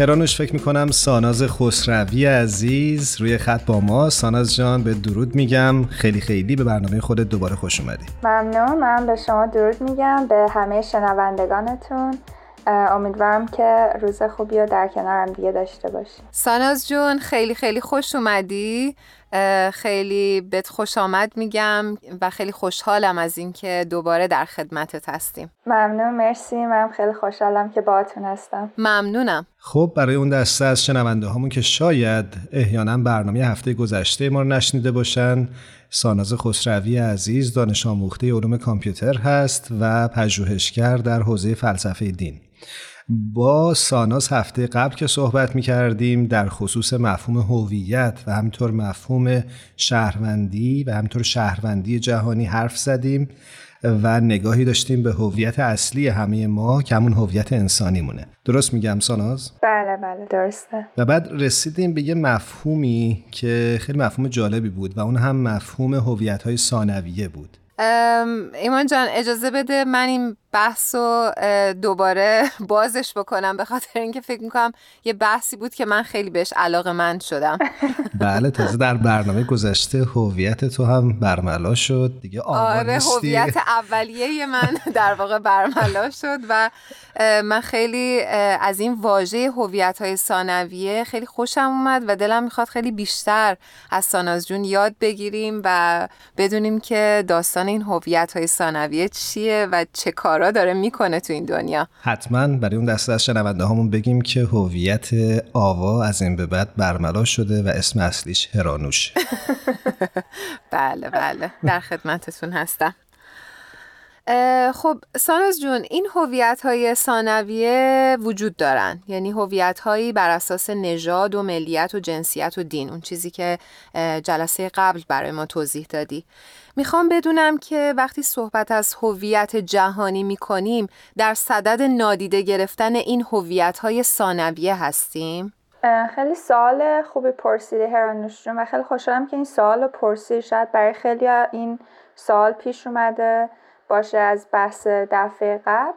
هرانوش فکر می‌کنم ساناز خسروی عزیز روی خط با ما. ساناز جان به درود میگم. خیلی خیلی به برنامه خودت دوباره خوش اومدی. ممنون. من به شما درود میگم. به همه شنوندگانتون. امیدوارم که روز خوبی رو در کنارم دیگه داشته باشی ساناز جون خیلی خیلی خوش اومدی. خیلی بهت خوش آمد میگم و خیلی خوشحالم از اینکه دوباره در خدمتت هستیم. ممنون مرسی. من خیلی خوشحالم که باهاتون هستم. ممنونم. خب برای اون دسته از شنونده هامون که شاید احیانا برنامه هفته گذشته ما رو نشنیده باشن ساناز خسروی عزیز دانش آموخته علوم کامپیوتر هست و پژوهشگر در حوزه فلسفه دین. با ساناز هفته قبل که صحبت می کردیم در خصوص مفهوم هویت و همینطور مفهوم شهروندی و همینطور شهروندی جهانی حرف زدیم و نگاهی داشتیم به هویت اصلی همه ما که همون هویت انسانی مونه درست میگم ساناز؟ بله بله درسته. و بعد رسیدیم به یه مفهومی که خیلی مفهوم جالبی بود و اون هم مفهوم هویت های ثانویه بود. ایمان جان اجازه بده من این بحث رو دوباره بازش بکنم به خاطر اینکه فکر می‌کنم یه بحثی بود که من خیلی بهش علاقه من شدم. بله تازه در برنامه گذشته هویت تو هم برملا شد. دیگه آره هویت اولیه من در واقع برملا شد و من خیلی از این واژه هویت های ثانویه خیلی خوشم اومد و دلم می‌خواد خیلی بیشتر از ساناز جون یاد بگیریم و بدونیم که داستان این هویت های ثانویه چیه و چه کار کارا داره می‌کنه تو این دنیا. حتما برای اون دسته از شنونده هامون بگیم که هویت آوا از این به بعد برملا شده و اسم اصلیش هرانوش. بله بله. در خدمتتون هستم. خب ساناز جون این هویت های ثانویه وجود دارن. یعنی هویت هایی بر اساس نژاد و ملیت و جنسیت و دین اون چیزی که جلسه قبل برای ما توضیح دادی. می‌خوام بدونم که وقتی صحبت از هویت جهانی می‌کنیم در صدد نادیده گرفتن این هویت های ثانویه هستیم؟ خیلی سوال خوبی پرسیده هرانوش جون و خیلی خوشحالم که این سوال پرسید. شاید برای خیلی این سوال پیش اومده باشه از بحث دفعه قبل.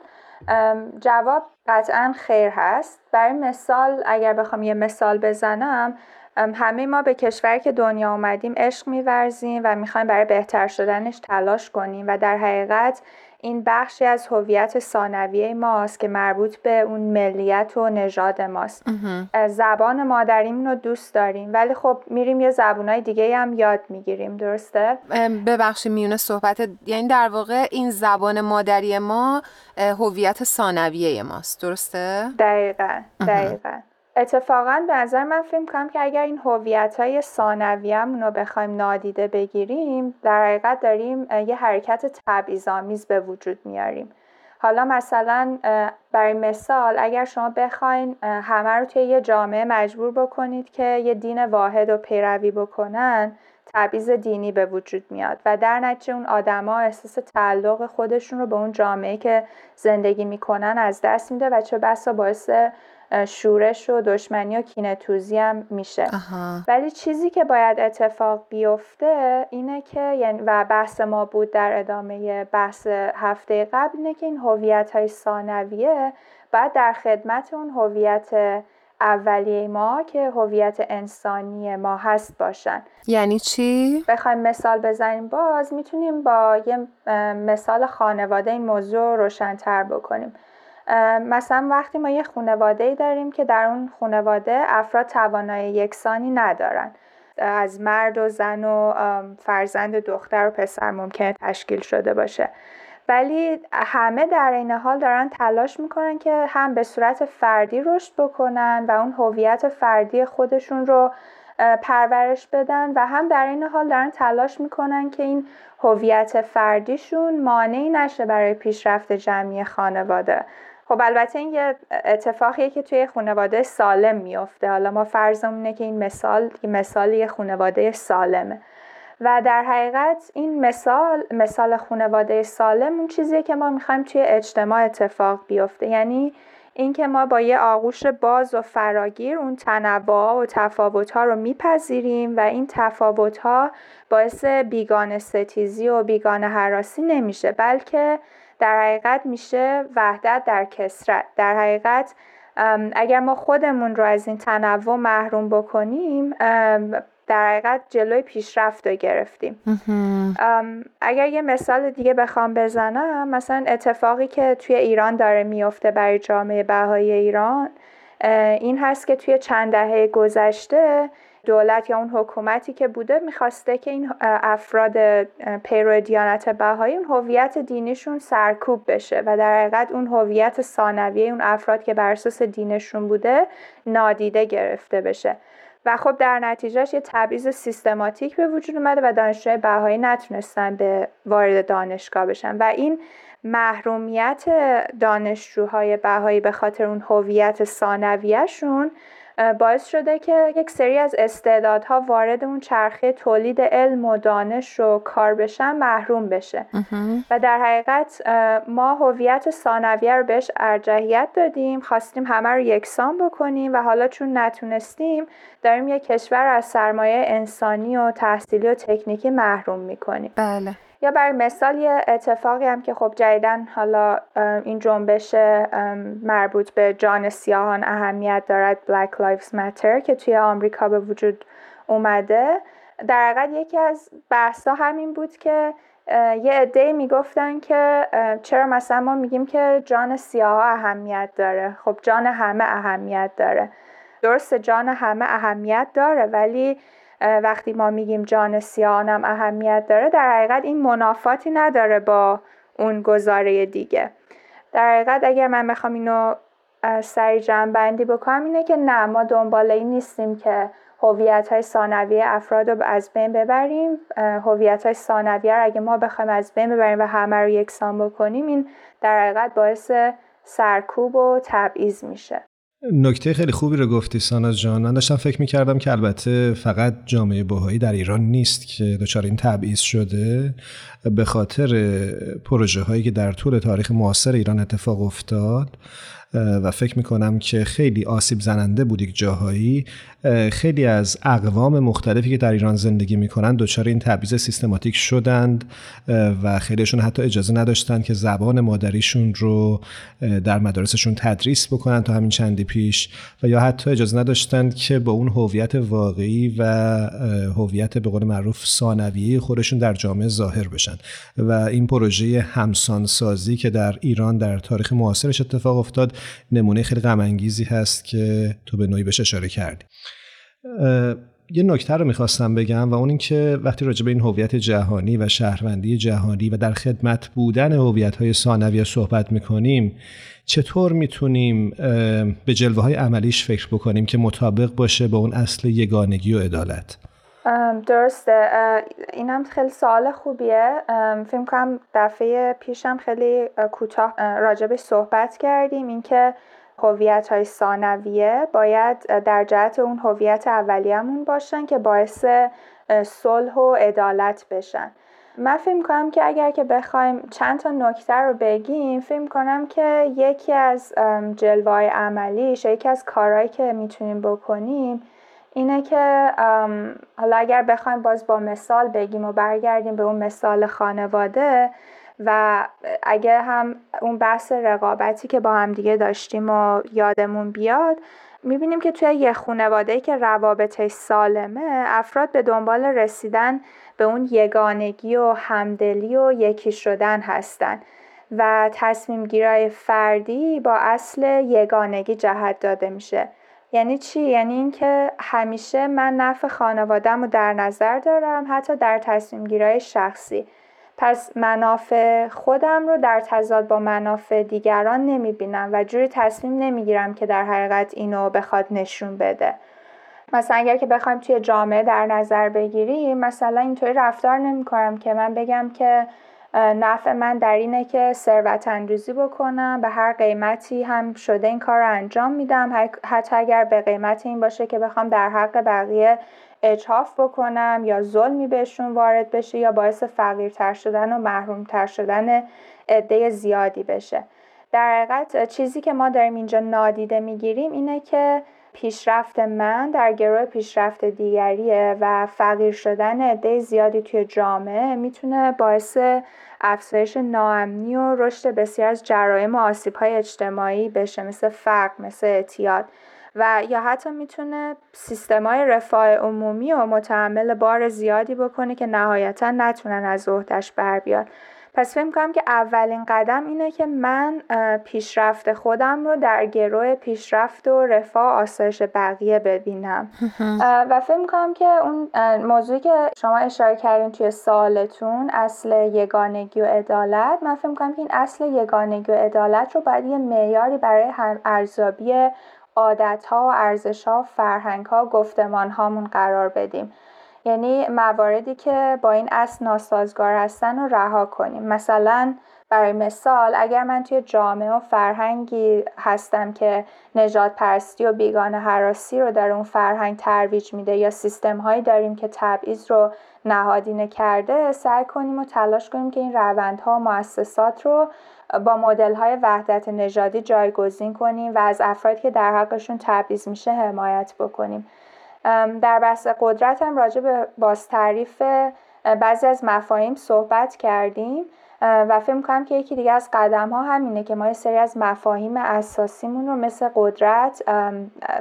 جواب قطعا خیر هست. برای مثال اگر بخوام یه مثال بزنم همه ما به کشوری که دنیا آمدیم عشق میورزیم و می‌خوایم برای بهتر شدنش تلاش کنیم و در حقیقت این بخشی از هویت ثانویه ماست که مربوط به اون ملیت و نژاد ماست. زبان مادریم رو دوست داریم ولی خب میریم یه زبونای دیگه هم یاد می‌گیریم درسته؟ ببخشی میونه صحبت یعنی در واقع این زبان مادری ما هویت ثانویه ماست درسته؟ دقیقا دقیقا. اتفاقا به نظر من فکر کنم که اگر این هویت های ثانویه‌مون رو بخوایم نادیده بگیریم در حقیقت داریم یه حرکت تبعیض‌آمیز به وجود میاریم. حالا مثلا برای مثال اگر شما بخواین همه رو توی یه جامعه مجبور بکنید که یه دین واحد رو پیروی بکنن تبعیض دینی به وجود میاد. و در نتیجه اون آدما احساس تعلق خودشون رو به اون جامعه که زندگی می‌کنن از دست میده و چه بسا باعث شورش و دشمنی و کینتوزی هم میشه. ولی چیزی که باید اتفاق بیفته اینه که یعنی و بحث ما بود در ادامه بحث هفته قبل اینه که این هویت های ثانویه باید در خدمت اون هویت اولیه ما که هویت انسانی ما هست باشن. یعنی چی؟ بخوایم مثال بزنیم. باز می‌تونیم با یه مثال خانواده این موضوع روشنتر بکنیم. مثلا وقتی ما یه خانواده داریم که در اون خانواده افراد توانایی یکسانی ندارن. از مرد و زن و فرزند دختر و پسر ممکنه تشکیل شده باشه. ولی همه در این حال دارن تلاش می‌کنن که هم به صورت فردی رشد بکنن و اون هویت فردی خودشون رو پرورش بدن و هم در این حال دارن تلاش می‌کنن که این هویت فردیشون مانعی نشه برای پیشرفت جمعی خانواده. خب البته این یه اتفاقیه که توی خانواده سالم میفته حالا ما فرضمونه که این مثال مثال یه خانواده سالمه. و در حقیقت این مثال مثال خانواده سالم اون چیزیه که ما می‌خوایم توی اجتماع اتفاق بیفته. یعنی اینکه ما با یه آغوش باز و فراگیر اون تنوع و تفاوت رو میپذیریم و این تفاوت باعث بیگانه ستیزی و بیگانه حراسی نمیشه بلکه در حقیقت میشه وحدت در کسرت. در حقیقت اگر ما خودمون رو از این تنوع محروم بکنیم در حقیقت جلوی پیشرفت رو گرفتیم. اگر یه مثال دیگه بخوام بزنم مثلا اتفاقی که توی ایران داره میفته برای جامعه بهایی ایران این هست که توی چند دهه گذشته دولت یا اون حکومتی که بوده می‌خواسته که این افراد پیرو دیانت بهایی اون هویت دینیشون سرکوب بشه و در حقیقت اون هویت ثانویه اون افراد که بر اساس دینشون بوده نادیده گرفته بشه. و خب در نتیجهش یه تبعیض سیستماتیک به وجود اومده و دانشجوهای بهایی نتونستن به وارد دانشگاه بشن. و این محرومیت دانشجوهای بهایی به خاطر اون هویت ثانویهشون باعث شده که یک سری از استعدادها وارد اون چرخه تولید علم و دانش و کار بشن محروم بشه. و در حقیقت ما هویت ثانویه رو بهش ارجحیت دادیم خواستیم همه رو یکسان بکنیم و حالا چون نتونستیم داریم یک کشور از سرمایه انسانی و تحصیلی و تکنیکی محروم می‌کنیم. بله. یا برای مثال یه اتفاقی هم که خب جدیدن حالا این جنبش مربوط به جان سیاهان اهمیت دارد Black Lives Matter که توی آمریکا به وجود اومده. در حقیقت یکی از بحثا همین بود که یه عده می‌گفتن که چرا مثلا ما میگیم که جان سیاه اهمیت داره. خب جان همه اهمیت داره. درست جان همه اهمیت داره ولی وقتی ما میگیم جان سیانم اهمیت داره در حقیقت این منافاتی نداره با اون گزاره دیگه. در حقیقت اگر من بخوام اینو سری جمع بندی بکنم اینه که نه ما دنبال این نیستیم که هویت های ثانویه افراد رو از بین ببریم. هویت های ثانویه رو اگه ما بخوایم از بین ببریم و همه رو یکسان بکنیم این در حقیقت باعث سرکوب و تبعیض میشه. نکته خیلی خوبی رو گفتی ساناز جان. من داشتم فکر می‌کردم که البته فقط جامعه بهایی در ایران نیست که دچار این تبعیض شده. به خاطر پروژه هایی که در طول تاریخ معاصر ایران اتفاق افتاد و فکر می‌کنم که خیلی آسیب زننده بود یک جاهایی. خیلی از اقوام مختلفی که در ایران زندگی می‌کنند دچار این تبعیض سیستماتیک شدند و خیلیشون حتی اجازه نداشتند که زبان مادریشون رو در مدارسشون تدریس بکنن تا همین چندی پیش و یا حتی اجازه نداشتند که با اون هویت واقعی و هویت به قول معروف ثانویه خودشون در جامعه ظاهر بشن. و این پروژه همسانسازی که در ایران در تاریخ معاصرش اتفاق افتاد نمونه خیلی غم انگیزی هست که تو به نوعی بهش اشاره کردی. یه نکته رو می‌خواستم بگم و اون اینکه وقتی راجع به این هویت جهانی و شهروندی جهانی و در خدمت بودن هویت های ثانویه صحبت می‌کنیم چطور می‌تونیم به جلوه های عملیش فکر بکنیم که مطابق باشه با اون اصل یگانگی و عدالت؟ درسته. اینم خیلی سوال خوبیه. فیلم کنم دفعه پیشم خیلی کوتاه راجبش صحبت کردیم. اینکه هویت های ثانویه باید در جهت اون هویت اولیه‌مون باشن که باعث صلح و عدالت بشن. من فکر کنم که اگر که بخوایم چند تا نکته رو بگیم فکر کنم که یکی از جلوه عملیش یکی از کارهایی که می‌تونیم بکنیم اینه که حالا اگر بخوایم باز با مثال بگیم و برگردیم به اون مثال خانواده و اگر هم اون بحث رقابتی که با هم دیگه داشتیم و یادمون بیاد می‌بینیم که توی یه خانواده که روابطش سالمه افراد به دنبال رسیدن به اون یگانگی و همدلی و یکی شدن هستن و تصمیم گیرای فردی با اصل یگانگی جهت داده میشه. یعنی چی؟ یعنی اینکه همیشه من نفع خانوادم رو در نظر دارم حتی در تصمیم گیرای شخصی پس منافع خودم رو در تضاد با منافع دیگران نمی بینم و جوری تصمیم نمی‌گیرم که در حقیقت اینو بخواد نشون بده مثلا اگر که بخوایم توی جامعه در نظر بگیریم مثلا اینطوری رفتار نمی کنم که من بگم که نفع من در اینه که ثروت اندوزی بکنم به هر قیمتی هم شده این کار رو انجام میدم. حتی اگر به قیمت این باشه که بخوام در حق بقیه اجحاف بکنم یا ظلمی بهشون وارد بشه یا باعث فقیرتر شدن و محرومتر شدن عده زیادی بشه. در حقیقت چیزی که ما داریم اینجا نادیده می‌گیریم اینه که پیشرفت من در گروه پیشرفت دیگریه و فقیر شدن عده زیادی توی جامعه می‌تونه باعث افزایش ناامنی و رشد بسیار از جرایم و آسیب‌های اجتماعی بشه مثل فقر مثل اعتیاد. و یا حتی می‌تونه سیستمای رفاه عمومی و متحمل بار زیادی بکنه که نهایتا نتونن از عهدهش بر بیاد. پس فکر کنم که اولین قدم اینه که من پیشرفت خودم رو در گروه پیشرفت و رفاه آسایش بقیه ببینم. و فکر کنم که اون موضوعی که شما اشاره کردین توی سالتون اصل یگانگی و عدالت من فکر کنم که این اصل یگانگی و عدالت رو باید یه معیاری برای ارزیابی عادت ها و ارزش ها و فرهنگ ها و گفتمان هامون قرار بدیم. یعنی مواردی که با این اصل ناسازگار هستن رو رها کنیم. مثلا برای مثال اگر من توی جامعه و فرهنگی هستم که نجات پرستی و بیگانه حراسی رو در اون فرهنگ ترویج میده یا سیستم هایی داریم که تبعیض رو نهادینه کرده سعی کنیم و تلاش کنیم که این روندها و مؤسسات رو با مدل های وحدت نژادی جایگزین کنیم و از افرادی که در حقشون تبعیض میشه حمایت بکنیم. در بحث قدرت هم راجع به بازتعریف بعضی از مفاهیم صحبت کردیم و فکر می‌کنم که یکی دیگه از قدم ها همینه که ما یه سری از مفاهیم اساسیمون رو مثل قدرت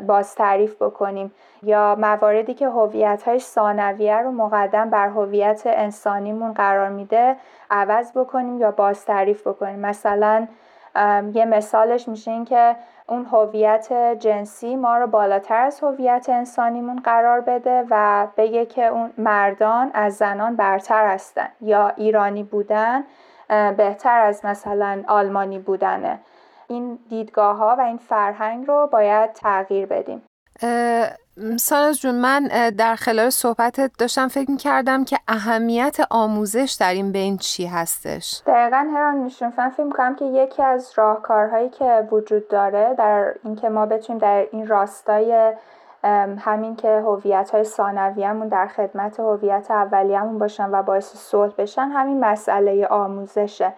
باز تعریف بکنیم یا مواردی که هویت های ثانویه رو مقدم بر هویت انسانیمون قرار میده عوض بکنیم یا باز تعریف بکنیم. مثلا یه مثالش میشه این که اون هویت جنسی ما رو بالاتر از هویت انسانیمون قرار بده و بگه که اون مردان از زنان برتر هستن یا ایرانی بودن بهتر از مثلا آلمانی بودنه. این دیدگاه ها و این فرهنگ رو باید تغییر بدیم. ساناز جون من در خلال صحبتت داشتم فکر کردم که اهمیت آموزش در این بین چی هستش؟ دقیقا هران میشون فکر می‌کنم که یکی از راهکارهایی که وجود داره در اینکه ما بتونیم در این راستای همین که هویت های ثانویه‌مون در خدمت هویت اولیه‌مون باشن و باعث صلح بشن همین مسئله آموزشه.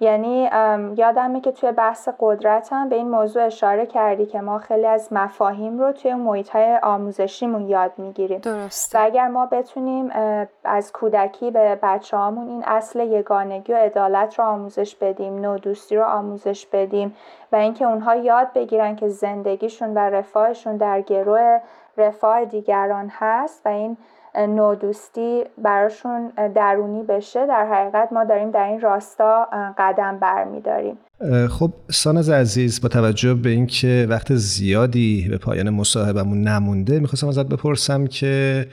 یعنی یادمه که توی بحث قدرت هم به این موضوع اشاره کردی که ما خیلی از مفاهیم رو توی محیط های آموزشیمون یاد می‌گیریم. درست و اگر ما بتونیم از کودکی به بچه هامون این اصل یگانگی و عدالت رو آموزش بدیم نودوستی رو آموزش بدیم و اینکه اونها یاد بگیرن که زندگیشون و رفاهشون در گروه رفاه دیگران هست و این نودوستی براشون درونی بشه در حقیقت ما داریم در این راستا قدم برمیداریم. خب سانز عزیز با توجه به اینکه وقت زیادی به پایان مصاحبمون نمونده می‌خواستم ازت بپرسم که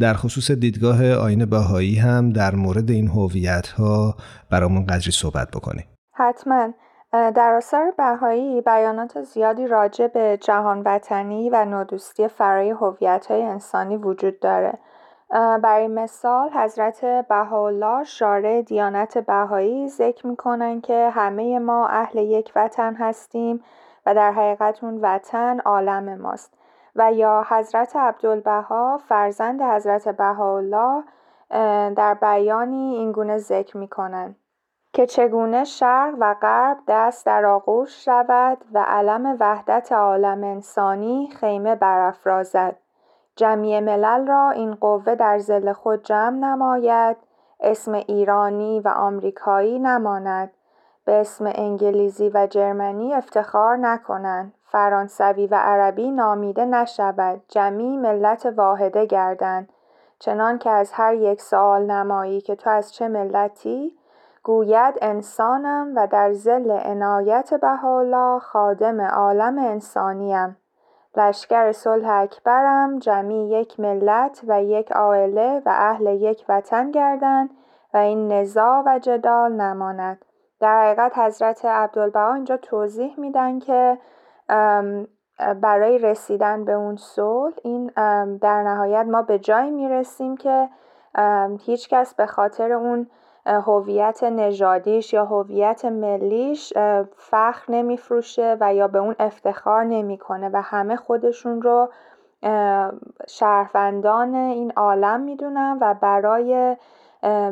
در خصوص دیدگاه آین بهایی هم در مورد این هویت ها برامون قدری صحبت بکنی. حتما. در آثار بهایی بیانات زیادی راجع به جهان وطنی و نودوستی فرای هویت های انسانی وجود داره. برای مثال حضرت بهاءالله شارع دیانت بهایی ذکر می‌کنن که همه ما اهل یک وطن هستیم و در حقیقت اون وطن عالم ماست. و یا حضرت عبدالبها فرزند حضرت بهاءالله در بیانی اینگونه ذکر می‌کنن که چگونه شرق و غرب دست در آغوش شود و علم وحدت عالم انسانی خیمه برافرازد. جمعی ملل را این قوه در زل خود جمع نماید. اسم ایرانی و آمریکایی نماند. به اسم انگلیزی و جرمنی افتخار نکنند. فرانسوی و عربی نامیده نشود. جمعی ملت واحده گردند. چنان که از هر یک سوال نمایی که تو از چه ملتی گوید انسانم و در زل عنایت بهاءالله خادم عالم انسانیم. لشکر صلح اکبرم جمعی یک ملت و یک عائله و اهل یک وطن گردند و این نزاع و جدال نماند. در حقیقت حضرت عبدالبها اینجا توضیح میدن که برای رسیدن به اون صلح این در نهایت ما به جایی می‌رسیم که هیچکس به خاطر اون هویت نژادیش یا هویت ملیش فخر نمیفروشه و یا به اون افتخار نمی‌کنه و همه خودشون رو شهروندان این عالم می‌دونن و برای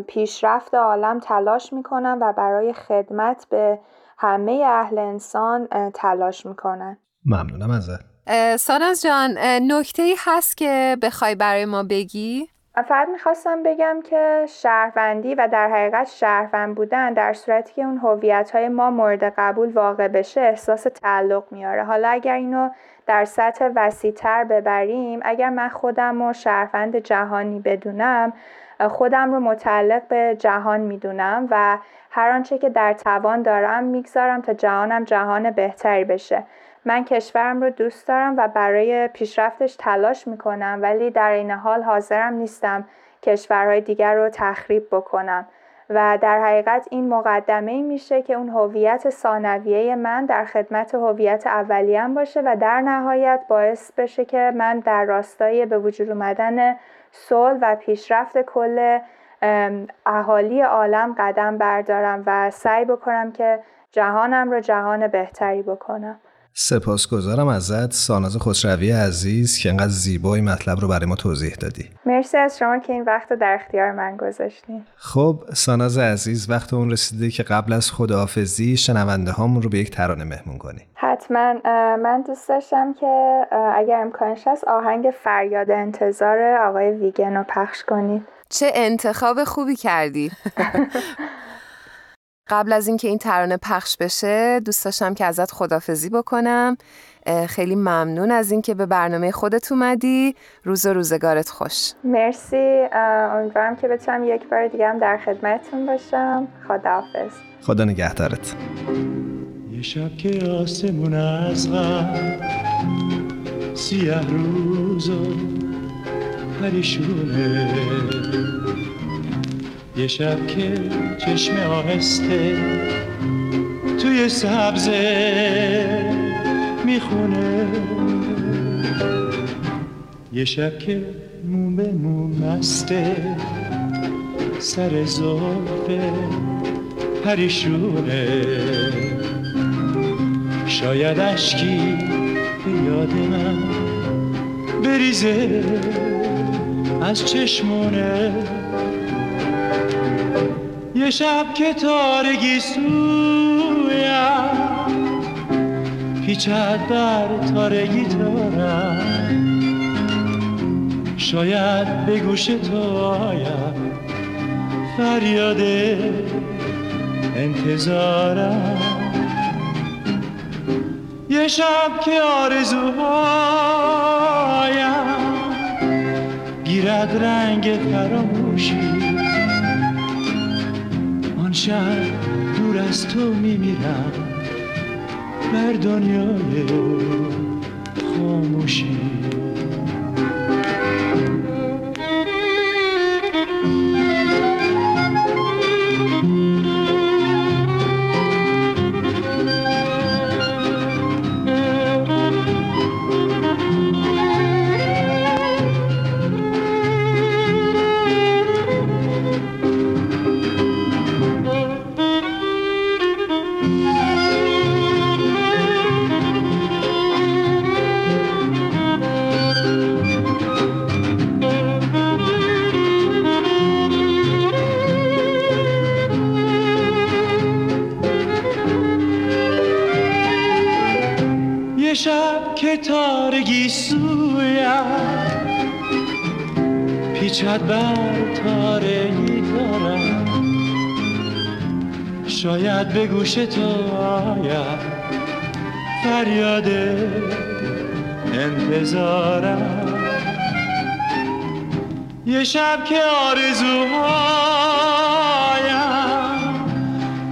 پیشرفت عالم تلاش می‌کنن و برای خدمت به همه اهل انسان تلاش می‌کنن ممنونم ازت ساناز جان نکته ای هست که بخوای برای ما بگی؟ فقط می‌خواستم بگم که شهروندی و در حقیقت شهروند بودن در صورتی که اون هویت های ما مورد قبول واقع بشه احساس تعلق میاره. حالا اگر اینو در سطح وسیعتر ببریم اگر من خودم رو شهروند جهانی بدونم خودم رو متعلق به جهان می‌دونم و هر آنچه که در توان دارم می‌گذارم تا جهانم جهان بهتری بشه. من کشورم رو دوست دارم و برای پیشرفتش تلاش می‌کنم ولی در این حال حاضرم نیستم کشورهای دیگر رو تخریب بکنم. و در حقیقت این مقدمه ای میشه که اون هویت ثانویه من در خدمت هویت اولیم باشه و در نهایت باعث بشه که من در راستای به وجود اومدن صلح و پیشرفت کل اهالی عالم قدم بردارم و سعی بکنم که جهانم رو جهان بهتری بکنم. سپاسگزارم ازت ساناز خسروی عزیز که انقدر زیبا این مطلب رو برای ما توضیح دادی. مرسی از شما که این وقت رو در اختیار من گذاشتین. خب ساناز عزیز وقت اون رسیده که قبل از خداحافظی شنونده هامون رو به یک ترانه مهمون کنی. حتما. من دوست داشتم که اگر امکانش هست آهنگ فریاد انتظار آقای ویگن رو پخش کنید چه انتخاب خوبی کردی. قبل از اینکه این ترانه پخش بشه دوست داشتم که ازت خدافزی بکنم. خیلی ممنون از اینکه به برنامه خودت اومدی. روز و روزگارت خوش. مرسی. امیدوارم که بتونم یک بار دیگه هم در خدمتتون باشم. خداحافظ. خدا نگهدارت. یه شب که آسمون از سیه روز و پریشونه. یه شب که چشم آهسته توی سبزه می‌خونه. یه شب که موم به موم مسته سر زلفه پریشونه. شاید اشکی به یاد من بریزه از چشمونه. یه شب که تارگی سویم پیچد بر تارگی تارم شاید به گوش تو آیم فریاد انتظارم. یه شب که آرزوهایم گیرد رنگ فراموشی. شب دور از تو میمیرم بر دنیای خاموشی. تارگی سویم پیچد بر تارگی دارم شاید به گوش تو آید فریاد انتظارم. یه شب که آرزوهایم.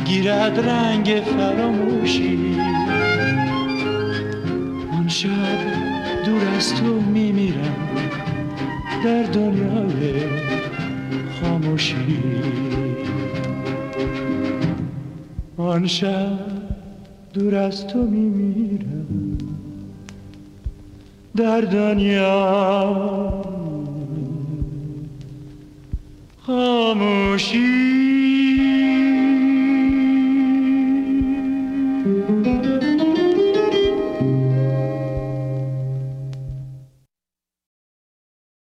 گیرد رنگ فراموشی. شب دور از تو میمیرم در دنیای خاموشی. آن شب دور از تو میمیرم در دنیا خاموشی.